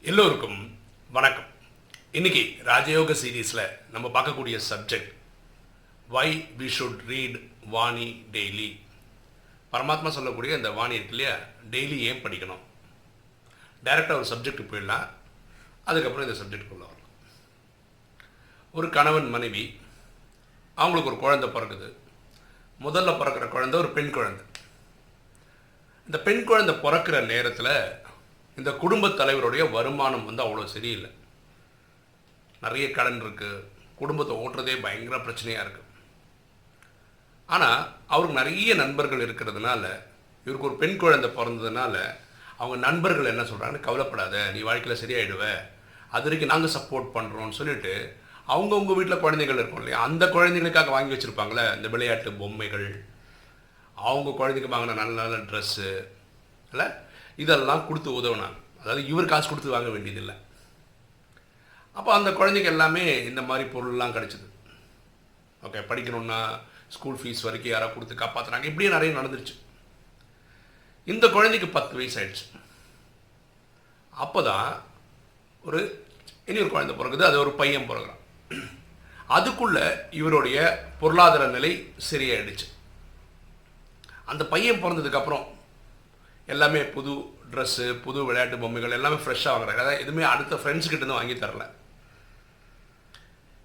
எல்லோருக்கும் வணக்கம். இன்னைக்கு ராஜயோக சீரீஸில் நம்ம பார்க்கக்கூடிய subject why we should read Vani daily பரமாத்மா சொல்லக்கூடிய இந்த வாணி இருக்கு இல்லையா? டெய்லி ஏன் படிக்கணும்? டைரெக்டாக ஒரு சப்ஜெக்ட் போயிடலாம். அதுக்கப்புறம் இந்த சப்ஜெக்டுக்குள்ளே வரலாம். ஒரு கணவன் மனைவி அவங்களுக்கு ஒரு குழந்தை பிறக்குது. முதல்ல பிறக்கிற குழந்தை ஒரு பெண் குழந்தை. இந்த பெண் குழந்தை பிறக்கிற நேரத்தில் இந்த குடும்பத் தலைவருடைய வருமானம் வந்து அவ்வளோ சரியில்லை. நிறைய கடன் இருக்குது குடும்பத்தை ஓட்டுறதே பயங்கர பிரச்சனையாக இருக்குது ஆனால் அவருக்கு நிறைய நண்பர்கள் இருக்கிறதுனால இவருக்கு ஒரு பெண் குழந்தை பிறந்ததுனால அவங்க நண்பர்கள் என்ன சொல்கிறாங்கன்னு கவலைப்படாத. நீ வாழ்க்கையில் சரியாயிடுவ. அது வரைக்கும் நாங்கள் சப்போர்ட் பண்ணுறோம்னு சொல்லிட்டு அவங்கவுங்க வீட்டில் குழந்தைகள் இருக்கும் இல்லையா? அந்த குழந்தைகளுக்காக வாங்கி வச்சுருப்பாங்களே இந்த விளையாட்டு பொம்மைகள். அவங்க குழந்தைக்கு வாங்கின நல்ல நல்ல ட்ரெஸ்ஸு இல்லை? இதெல்லாம் கொடுத்து உதவுனாங்க. அதாவது இவர் காசு கொடுத்து வாங்க வேண்டியதில்லை. அப்போ அந்த குழந்தைக்கு எல்லாமே இந்த மாதிரி பொருள்லாம் கிடச்சிது. ஓகே படிக்கணும்னா ஸ்கூல் ஃபீஸ் வரைக்கும் யாராவது கொடுத்து காப்பாற்றுறாங்க இப்படியே நிறைய நடந்துருச்சு. இந்த குழந்தைக்கு பத்து வயசு ஆயிடுச்சு அப்போ தான் ஒரு இனி ஒரு குழந்தை பிறகுது அது ஒரு பையன் பிறகுறான் அதுக்குள்ள இவருடைய பொருளாதார நிலை சரியாயிடுச்சு. அந்த பையன் பிறந்ததுக்கப்புறம் எல்லாமே புது ட்ரெஸ்ஸு புது விளையாட்டு பொம்மைகள் எல்லாமே ஃப்ரெஷ்ஷாக வாங்குறாங்க. அதாவது எதுவுமே அடுத்த ஃப்ரெண்ட்ஸ் இருந்து வாங்கி தரல.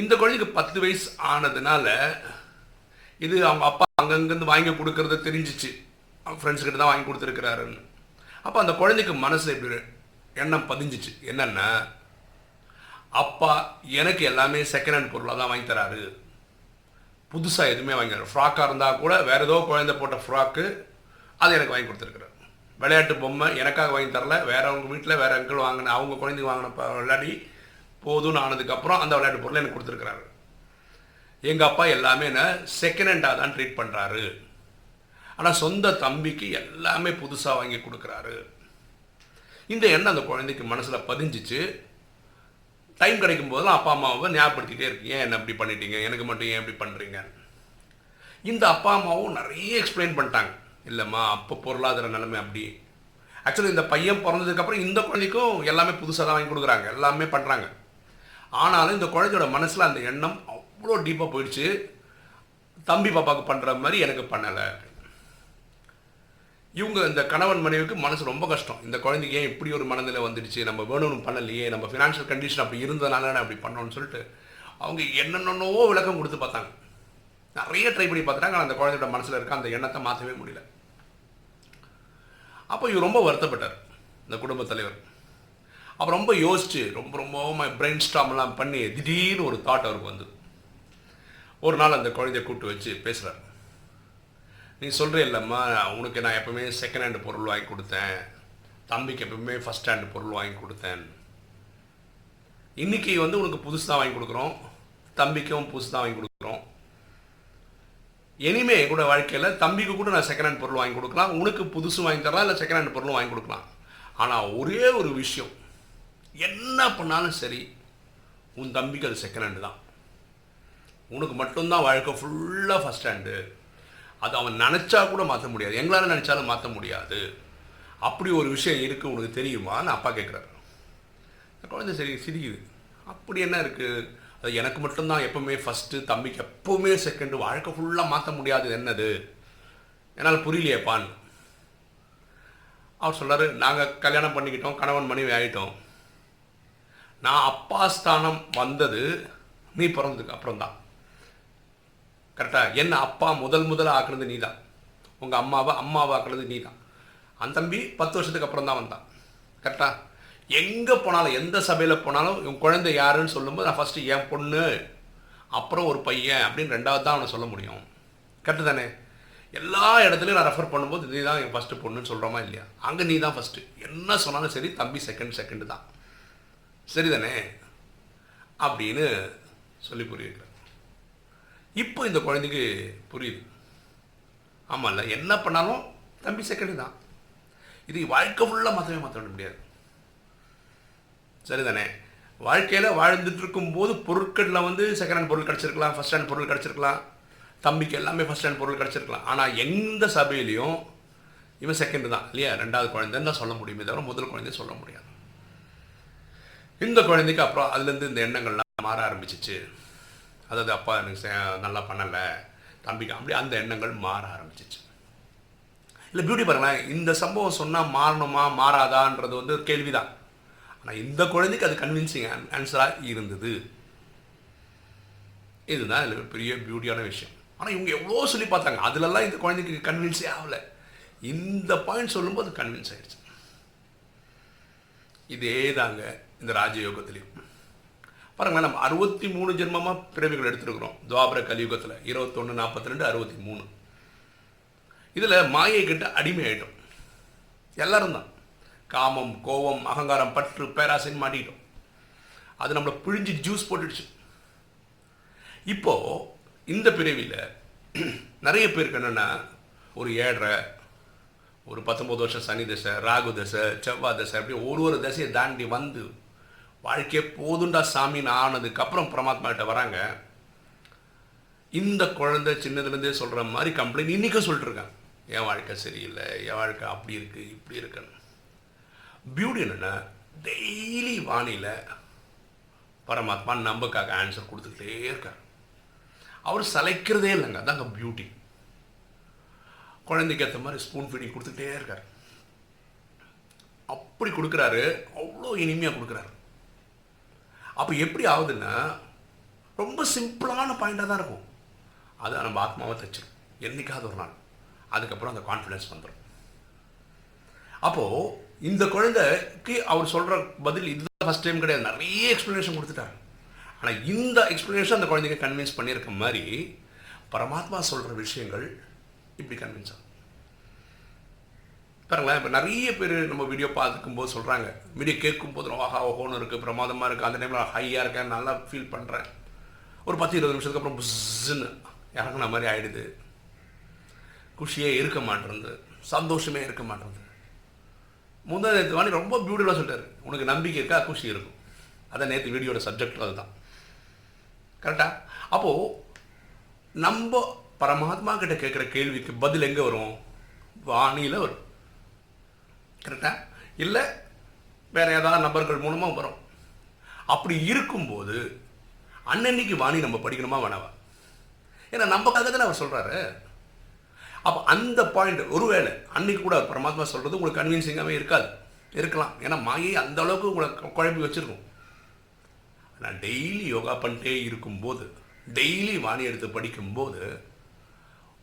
இந்த குழந்தைக்கு பத்து வயசு ஆனதுனால இது அவங்க அப்பா அங்கங்கேருந்து வாங்கி கொடுக்கறத தெரிஞ்சிச்சு. ஃப்ரெண்ட்ஸ் தான் வாங்கி கொடுத்துருக்கிறாருன்னு. அப்போ அந்த குழந்தைக்கு மனசில் இப்படி எண்ணம் பதிஞ்சிச்சு. என்னென்னா அப்பா எனக்கு எல்லாமே செகண்ட் ஹேண்ட் பொருளாக தான் வாங்கி தராரு. புதுசாக எதுவுமே வாங்கி தர ஃப்ராக்காக இருந்தால் கூட வேறு ஏதோ குழந்தை போட்ட ஃப்ராக்கு அதை எனக்கு வாங்கி கொடுத்துருக்குறாரு. விளையாட்டு பொம்மை எனக்காக வாங்கி தரல. வேறவங்க வீட்டில் வேறு அங்கிள் வாங்கின அவங்க குழந்தைங்க வாங்கின விளையாடி போதும்னு ஆனதுக்கப்புறம் அந்த விளையாட்டு பொருளை எனக்கு கொடுத்துருக்குறாரு. எங்கள் அப்பா எல்லாமே என்ன செகண்ட் ஹேண்டாக தான் ட்ரீட் பண்ணுறாரு ஆனால் சொந்த தம்பிக்கு எல்லாமே புதுசாக வாங்கி கொடுக்குறாரு. இந்த எண்ணம் அந்த குழந்தைக்கு மனசில் பதிஞ்சிச்சு. டைம் கிடைக்கும் போதெல்லாம் அப்பா அம்மாவை ஞாபகப்படுத்திகிட்டே இருக்கு. ஏன் என்ன இப்படி பண்ணிட்டீங்க? எனக்கு மட்டும் ஏன் இப்படி பண்ணுறீங்க இந்த அப்பா அம்மாவும் நிறைய எக்ஸ்பிளைன் பண்ணிட்டாங்க. இல்லைம்மா அப்போ பொருளாதார நிலைமை அப்படி. ஆக்சுவலி இந்த பையன் பிறந்ததுக்கப்புறம் இந்த குழந்தைக்கும் எல்லாமே புதுசாக தான் வாங்கி கொடுக்குறாங்க. எல்லாமே பண்ணுறாங்க ஆனாலும் இந்த குழந்தையோட மனசில் அந்த எண்ணம் அவ்வளோ டீப்பாக போயிடுச்சு. தம்பி பாப்பாவுக்கு பண்ணுற மாதிரி எனக்கு பண்ணலை. இவங்க இந்த கணவன் மனைவிக்கு மனசு ரொம்ப கஷ்டம். இந்த குழந்தைக்கு ஏன் இப்படி ஒரு மனநிலை வந்துடுச்சு? நம்ம வேணும்னு பண்ணலையே. நம்ம ஃபினான்ஷியல் கண்டிஷன் அப்படி இருந்ததுனால அப்படி பண்ணோம்னு சொல்லிட்டு அவங்க என்னென்னவோ விளக்கம் கொடுத்து பார்த்தாங்க. நிறைய ட்ரை பண்ணி பார்த்துட்டாங்க. ஆனால் அந்த குழந்தையோட மனசில் இருக்க அந்த எண்ணத்தை மாற்றவே முடியல. அப்போ இவர் ரொம்ப வருத்தப்பட்டார் இந்த குடும்பத் தலைவர். அப்போ ரொம்ப யோசிச்சு ரொம்ப ரொம்ப பிரெயின் ஸ்டாம்லாம் பண்ணி திடீர்னு ஒரு தாட் அவருக்கு வந்து ஒரு நாள் அந்த குழந்தைய கூப்பிட்டு வச்சு பேசுகிறார் நீ சொல்கிற இல்லைம்மா உனக்கு நான் எப்பவுமே செகண்ட் ஹேண்டு பொருள் வாங்கி கொடுத்தேன். தம்பிக்கு எப்பவுமே ஃபஸ்ட் ஹேண்டு பொருள் வாங்கி கொடுத்தேன். இன்னைக்கு வந்து உனக்கு புதுசு தான் வாங்கி கொடுக்குறோம். தம்பிக்கும் புதுசு தான் வாங்கி கொடுக்குறோம். இனிமே என் கூட வாழ்க்கையில் தம்பிக்கு கூட நான் செகண்ட் ஹேண்ட் பொருள் வாங்கி கொடுக்கலாம். உனக்கு புதுசு வாங்கி தரலாம் இல்லை செகண்ட் ஹேண்ட் பொருளும் வாங்கி கொடுக்கலாம். ஆனால் ஒரே ஒரு விஷயம். என்ன பண்ணாலும் சரி உன் தம்பிக்கு அது செகண்ட் ஹேண்டு தான். உனக்கு மட்டும்தான் வாழ்க்கை ஃபுல்லாக ஃபஸ்ட் ஹேண்டு அது அவன் நினச்சா கூட மாற்ற முடியாது. எங்களால் நினச்சாலும் மாற்ற முடியாது. அப்படி ஒரு விஷயம் இருக்குது உனக்கு தெரியுமான்னு அப்பா கேட்குறாரு குழந்தை சரி சிரிக்குது. அப்படி என்ன இருக்குது அது எனக்கு மட்டும்தான் எப்பவுமே ஃபஸ்ட்டு தம்பிக்கு எப்பவுமே செகண்டு வாழ்க்கை ஃபுல்லாக மாற்ற முடியாது என்னது? என்னால் புரியலையேப்பான்னு அவர் சொல்கிறார் நாங்கள் கல்யாணம் பண்ணிக்கிட்டோம் கணவன் மனைவி ஆகிட்டோம் நான் அப்பா ஸ்தானம் வந்தது நீ பிறந்ததுக்கு அப்புறம் தான் கரெக்டாக என்ன அப்பா முதல் முதல்ல ஆக்குனது நீ தான் உங்கள் அம்மாவை அம்மாவை ஆக்குனது நீ தான் அந்த தம்பி பத்து வருஷத்துக்கு அப்புறம் தான் வந்தான் கரெக்டாக எங்கே போனாலும் எந்த சபையில் போனாலும் இவன் குழந்தை யாருன்னு சொல்லும்போது நான் ஃபஸ்ட்டு என் பொண்ணு அப்புறம் ஒரு பையன் அப்படின்னு ரெண்டாவது தான் அவனை சொல்ல முடியும். கரெக்டு தானே? எல்லா இடத்துலையும் நான் ரெஃபர் பண்ணும்போது நீ தான் என் ஃபஸ்ட்டு பொண்ணுன்னு சொல்கிறோமா இல்லையா? அங்கே நீ தான் ஃபஸ்ட்டு என்ன சொன்னாலும் சரி தம்பி செகண்ட் செகண்டு தான். சரிதானே அப்படின்னு சொல்லி புரிய வைக்கிறார் இப்போ இந்த குழந்தைக்கு புரியுது. ஆமாம்ல என்ன பண்ணாலும் தம்பி செகண்டு தான். இது வாழ்க்கை ஃபுல்லாக மாற்றவே மாற்ற முடியாது சரிதானே? வாழ்க்கையில் வாழ்ந்துட்டுருக்கும் போது பொருட்களில் வந்து செகண்ட் ஹேண்ட் பொருள் கிடச்சிருக்கலாம் ஃபஸ்ட் ஹேண்ட் பொருள் கிடச்சிருக்கலாம். தம்பிக்கு எல்லாமே ஃபஸ்ட் ஹேண்ட் பொருள் கிடச்சிருக்கலாம். ஆனால் எந்த சபையிலையும் இவன் செகண்ட் தான் இல்லையா? ரெண்டாவது குழந்தைன்னு தான் சொல்ல முடியுமே தவிர முதல் குழந்தைய சொல்ல முடியாது. இந்த குழந்தைக்கு அப்புறம் அதுலேருந்து இந்த எண்ணங்கள்லாம் மாற ஆரம்பிச்சிச்சு. அதாவது அப்பா எனக்கு நல்லா பண்ணலை தம்பிக்கு அப்படி அந்த எண்ணங்கள் மாற ஆரம்பிச்சிச்சு. இல்லை பியூட்டி பாருங்களேன் இந்த சம்பவம் சொன்னால் மாறணுமா மாறாதான்றது வந்து ஒரு கேள்விதான். ஆனால் இந்த குழந்தைக்கு அது கன்வின்சிங் ஆன்சராக இருந்தது. இதுதான் இதில் பெரிய பியூட்டியான விஷயம். ஆனால் இவங்க எவ்வளோ சொல்லி பார்த்தாங்க. அதுலலாம் இந்த குழந்தைக்கு கன்வின்ஸே ஆகலை. இந்த பாயிண்ட் சொல்லும்போது கன்வின்ஸ் ஆகிடுச்சு இதே தாங்க இந்த ராஜயோகத்துலேயும். பாருங்களேன் நம்ம அறுபத்தி மூணு ஜென்மமாக பிறவிகள் எடுத்துருக்குறோம். துவாபர கலியுகத்தில். இருபத்தொன்று நாற்பத்தி ரெண்டு அறுபத்தி மூணு. இதில் மாயை கிட்ட அடிமை ஆகிட்டோம் எல்லாரும் தான். காமம் கோபம் அகங்காரம் பற்று பேராசைன்னு மாட்டிக்கிட்டோம். அது நம்மளை பிழிஞ்சு ஜூஸ் போட்டுடுச்சு. இப்போது இந்த பிறவியில் நிறைய பேருக்கு என்னென்னா ஒரு ஏழரை ஒரு பத்தொம்பது வருஷம் சனி தசை ராகு தசை செவ்வாய் தசை அப்படி ஒரு ஒரு தசையை தாண்டி வந்து வாழ்க்கையே போதுண்டா சாமின்னு ஆனதுக்கப்புறம் பரமாத்மா கிட்ட வராங்க. இந்த குழந்தை சின்னதுலேருந்தே சொல்கிற மாதிரி கம்ப்ளைண்ட் இன்றைக்கும் சொல்லிட்டுருக்கான் என் வாழ்க்கை சரியில்லை என் வாழ்க்கை அப்படி இருக்குது இப்படி இருக்குன்னு. பியூட்டி என்னென்னா டெய்லி வானியில் பரமாத்மா நம்பக்காக ஆன்சர் கொடுத்துக்கிட்டே இருக்கார். அவர் சலைக்கிறதே இல்லைங்க. அதாங்க பியூட்டி குழந்தைக்கு ஏற்ற மாதிரி ஸ்பூன் ஃபீடிங் கொடுத்துக்கிட்டே இருக்கார். அப்படி கொடுக்குறாரு. அவ்வளோ இனிமையாக கொடுக்குறாரு. அப்போ எப்படி ஆகுதுன்னா ரொம்ப சிம்பிளான பாயிண்டாக தான் இருக்கும். அது நம்ம ஆத்மாவை தச்சிடும் என்றைக்காவது ஒரு நாள். அதுக்கப்புறம் அந்த கான்ஃபிடன்ஸ் வந்துடும் அப்போது இந்த குழந்தைக்கு அவர் சொல்கிற பதில் இதுதான் ஃபஸ்ட் டைம் கிடையாது. நிறைய எக்ஸ்ப்ளனேஷன் கொடுத்துட்டாரு ஆனால் இந்த எக்ஸ்ப்ளனேஷன் அந்த குழந்தைங்க கன்வின்ஸ் பண்ணியிருக்க மாதிரி பரமாத்மா சொல்கிற விஷயங்கள் இப்படி கன்வின்ஸ் ஆகும் பாருங்களேன் இப்போ நிறைய பேர் நம்ம வீடியோ பார்த்துக்கும்போது சொல்கிறாங்க வீடியோ கேட்கும்போது ஆஹா ஓஹோன்னு இருக்குது பிரமாதமாக இருக்குது அந்த டைமில் ஹையாக இருக்கேன் நல்லா ஃபீல் பண்ணுறேன் ஒரு பத்து இருபது நிமிஷத்துக்கு அப்புறம் புஸ்ஸுன்னு இறங்குன மாதிரி ஆயிடுது. குஷியே இருக்க மாட்டேருந்து சந்தோஷமே இருக்க மாட்டேருந்து முந்தா நேற்று வாணி ரொம்ப பியூட்டிஃபுல்லாக சொல்லிட்டாரு. உனக்கு நம்பிக்கை இருக்கா? குஷி இருக்கும். அதான் நேற்று வீடியோட சப்ஜெக்ட் அதுதான். கரெக்டாக அப்போது நம்ம பரமாத்மா கிட்ட கேட்குற கேள்விக்கு பதில் எங்கே வரும்? வாணியில் வரும். கரெக்டாக இல்லை வேற ஏதாவது நபர்கள் மூலமாக வரும். அப்படி இருக்கும்போது அன்னன்னைக்கு வாணி நம்ம படிக்கணுமா வேணாவா? ஏன்னா நம்ம கதை தானே அவர் சொல்கிறாரு அப்போ அந்த பாயிண்ட் ஒருவேளை அன்னைக்கு கூட பரமாத்மா சொல்கிறது உங்களுக்கு கன்வீன்சிங்காகவே இருக்காது. இருக்கலாம். ஏன்னா மாயை அந்த அளவுக்கு உங்களை குழம்பி குழப்பி வச்சுருக்கும். நான் டெய்லி யோகா பண்ணிட்டே இருக்கும்போது டெய்லி வாணி எடுத்து படிக்கும்போது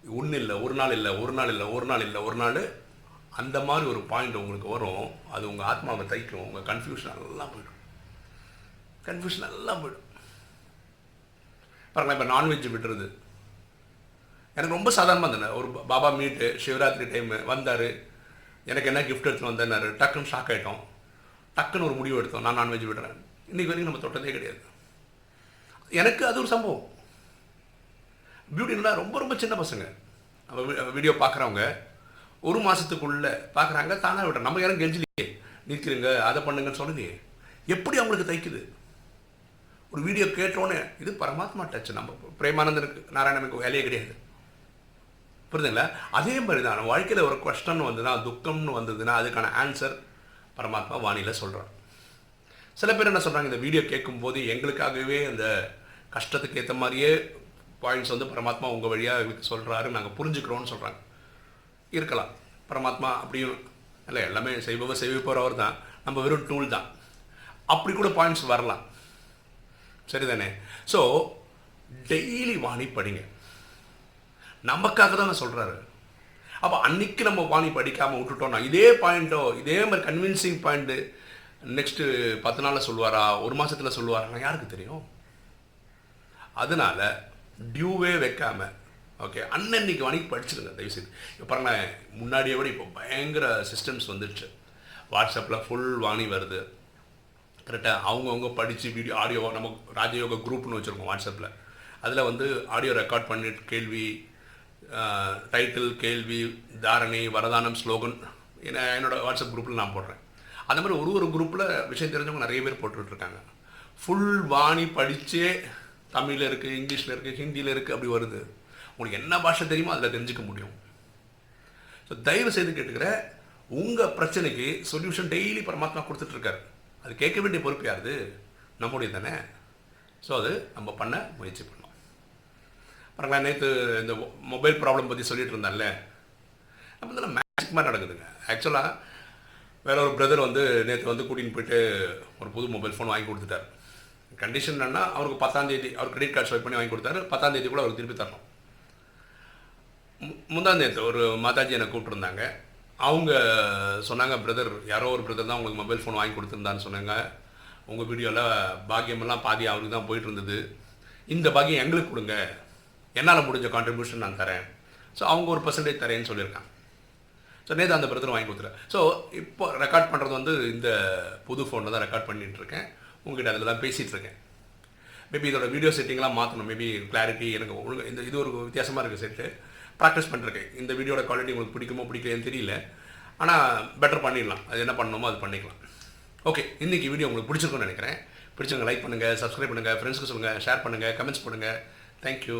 ஒன்றும் இல்லை ஒரு நாள் இல்லை ஒரு நாள் இல்லை ஒரு நாள் இல்லை ஒரு நாள் அந்த மாதிரி ஒரு பாயிண்ட் உங்களுக்கு வரும். அது உங்கள் ஆத்மாவை தைக்கும். உங்கள் கன்ஃபியூஷன் எல்லாம் போயிடும். கன்ஃபியூஷன் எல்லாம் போயிடும். பாருங்களேன் இப்போ நான்வெஜ் விட்டுறது. எனக்கு ரொம்ப சாதாரணமாக இருந்தேன் ஒரு பாபா மீட்டு சிவராத்திரி டைமு வந்தார். எனக்கு என்ன கிஃப்ட் எடுத்துன்னு வந்தேன்னாரு. டக்குன்னு ஷாக் ஆகிட்டோம் டக்குன்னு ஒரு முடிவு எடுத்தோம். நான் நான்வெஜ் விடுறேன். இன்றைக்கி வரைக்கும் நம்ம தொட்டதே கிடையாது. எனக்கு அது ஒரு சம்பவம். பியூட்டின்னா ரொம்ப ரொம்ப சின்ன பசங்க. நம்ம வீடியோ பார்க்குறவங்க ஒரு மாதத்துக்குள்ளே பார்க்குறாங்க தானாக விடுறேன். நம்ம யாரும் கெஞ்சலியே. நிற்கிறீங்க அதை பண்ணுங்கன்னு சொல்லுங்க எப்படி அவங்களுக்கு தைக்குது? ஒரு வீடியோ கேட்டோன்னே இது பரமாத்மா டச் நம்ம. பிரேமானந்தனுக்கு நாராயணனுக்கு வேலையே கிடையாது. புரியுதுங்களா? அதே மாதிரி தான் நம்ம வாழ்க்கையில் ஒரு கொஸ்டன் வந்ததுன்னா துக்கம்னு வந்ததுன்னா அதுக்கான ஆன்சர் பரமாத்மா வாணியில் சொல்கிறார் சில பேர் என்ன சொல்கிறாங்க இந்த வீடியோ கேட்கும்போது எங்களுக்காகவே அந்த கஷ்டத்துக்கு ஏற்ற மாதிரியே பாயிண்ட்ஸ் வந்து பரமாத்மா உங்கள் வழியாக எங்களுக்கு சொல்கிறாரு நாங்கள் புரிஞ்சுக்கிறோன்னு சொல்கிறாங்க இருக்கலாம். பரமாத்மா அப்படியும் இல்லை எல்லாமே செய்பவர் செய்விப்பவர் அவர் தான் நம்ம வெறும் டூல் தான். அப்படி கூட பாயிண்ட்ஸ் வரலாம். சரிதானே? ஸோ டெய்லி வாணி படிங்க. நமக்காக தான் சொல்கிறாரு அப்போ அன்னைக்கு நம்ம வாணி படிக்காமல் விட்டுட்டோம்னா இதே பாயிண்ட்டோ இதே மாதிரி கன்வின்சிங் பாயிண்ட்டு நெக்ஸ்ட்டு பத்து நாளில் சொல்லுவாரா ஒரு மாதத்தில் சொல்லுவாரா யாருக்கு தெரியும்? அதனால டியூவே வைக்காமல் ஓகே அன்னன்னைக்கு வாங்கி படிச்சிருங்க தயவுசெய்து. இப்போ பாருங்களேன் முன்னாடியே விட இப்போ பயங்கர சிஸ்டம்ஸ் வந்துடுச்சு வாட்ஸ்அப்பில் ஃபுல் வாணி வருது. கரெக்டாக அவங்கவுங்க படித்து வீடியோ ஆடியோ நம்ம ராஜயோக குரூப்னு வச்சுருக்கோம் வாட்ஸ்அப்பில் அதில் வந்து ஆடியோ ரெக்கார்ட் பண்ணிட்டு கேள்வி டைட்டில் கேள்வி தாரணை வரதானம் ஸ்லோகன் என்ன என்னோடய வாட்ஸ்அப் குரூப்பில் நான் போடுறேன். அந்த மாதிரி ஒரு ஒரு குரூப்பில் விஷயம் தெரிஞ்சவங்க நிறைய பேர் போட்டுட்ருக்காங்க. ஃபுல் வாணி படித்தே தமிழில் இருக்குது இங்கிலீஷில் இருக்குது ஹிந்தியில் இருக்குது அப்படி வருது. உங்களுக்கு என்ன பாஷை தெரியுமோ அதில் தெரிஞ்சுக்க முடியும். ஸோ தயவு செய்து கேட்டுக்கிற உங்கள் பிரச்சனைக்கு சொல்யூஷன் டெய்லி பரமாத்மா கொடுத்துட்ருக்காரு. அது கேட்க வேண்டிய பொறுப்பு யாருது? நம்முடைய தானே? ஸோ அது நம்ம பண்ண முயற்சி பண்ணோம் அப்புறம் நேற்று இந்த மொபைல் ப்ராப்ளம் பற்றி சொல்லிட்டு இருந்தால அப்போ இதெல்லாம் மேஜிக் மாதிரி நடக்குதுங்க. ஆக்சுவலாக வேற ஒரு பிரதர் வந்து நேற்று வந்து கூட்டின்னு போயிட்டு ஒரு புது மொபைல் ஃபோன் வாங்கி கொடுத்துட்டார். கண்டிஷன் என்னென்னா அவருக்கு பத்தாந்தேதி அவர் கிரெடிட் கார்டு ஸ்வைப் பண்ணி வாங்கி கொடுத்தாரு. பத்தாந்தேதி கூட அவருக்கு திருப்பி தரணும். மு- முந்தாம் ஒரு மாதாஜி என்னை கூப்பிட்டுருந்தாங்க. அவங்க சொன்னாங்க பிரதர் யாரோ ஒரு பிரதர் தான் உங்களுக்கு மொபைல் ஃபோன் வாங்கி கொடுத்துருந்தான்னு சொன்னாங்க. உங்கள் வீடியோவில் பாக்கியமெல்லாம் பாதி அவருக்கு தான் போயிட்டு இருந்தது. இந்த பாக்கியம் எங்களுக்கு கொடுங்க. என்னால் முடிஞ்ச கான்ட்ரிபியூஷன் நான் தரேன். ஸோ அவங்க ஒரு பர்சன்டேஜ் தரேன்னு சொல்லியிருக்காங்க. ஸோ நேற்று அந்த பிரதர் வாங்கி கொடுத்துறேன் ஸோ இப்போ ரெக்கார்ட் பண்ணுறது வந்து இந்த புது ஃபோனில் தான் ரெக்கார்ட் பண்ணிட்டு இருக்கேன் உங்ககிட்ட அதில் தான் பேசிகிட்டு இருக்கேன் மேபி இதோட வீடியோ செட்டிங்லாம் மாற்றணும் மேபி கிளாரிட்டி எனக்கு ஒழுங்கு இந்த இது ஒரு வித்தியாசமாக இருக்குது செட்டு ப்ராக்டிஸ் பண்ணிருக்கேன் இந்த வீடியோட குவாலிட்டி உங்களுக்கு பிடிக்குமோ பிடிக்கலையேன்னு தெரியல. ஆனால் பெட்டர் பண்ணிடலாம். அது என்ன பண்ணணுமோ அது பண்ணிக்கலாம். ஓகே இன்றைக்கி வீடியோ உங்களுக்கு பிடிச்சிருக்கும்னு நினைக்கிறேன். பிடிச்சவங்க லைக் பண்ணுங்கள் சப்ஸ்கிரைப் பண்ணுங்கள் ஃப்ரெண்ட்ஸ்க்கு சொல்லுங்கள் ஷேர் பண்ணுங்கள் கமெண்ட்ஸ் பண்ணுங்கள் தேங்க்யூ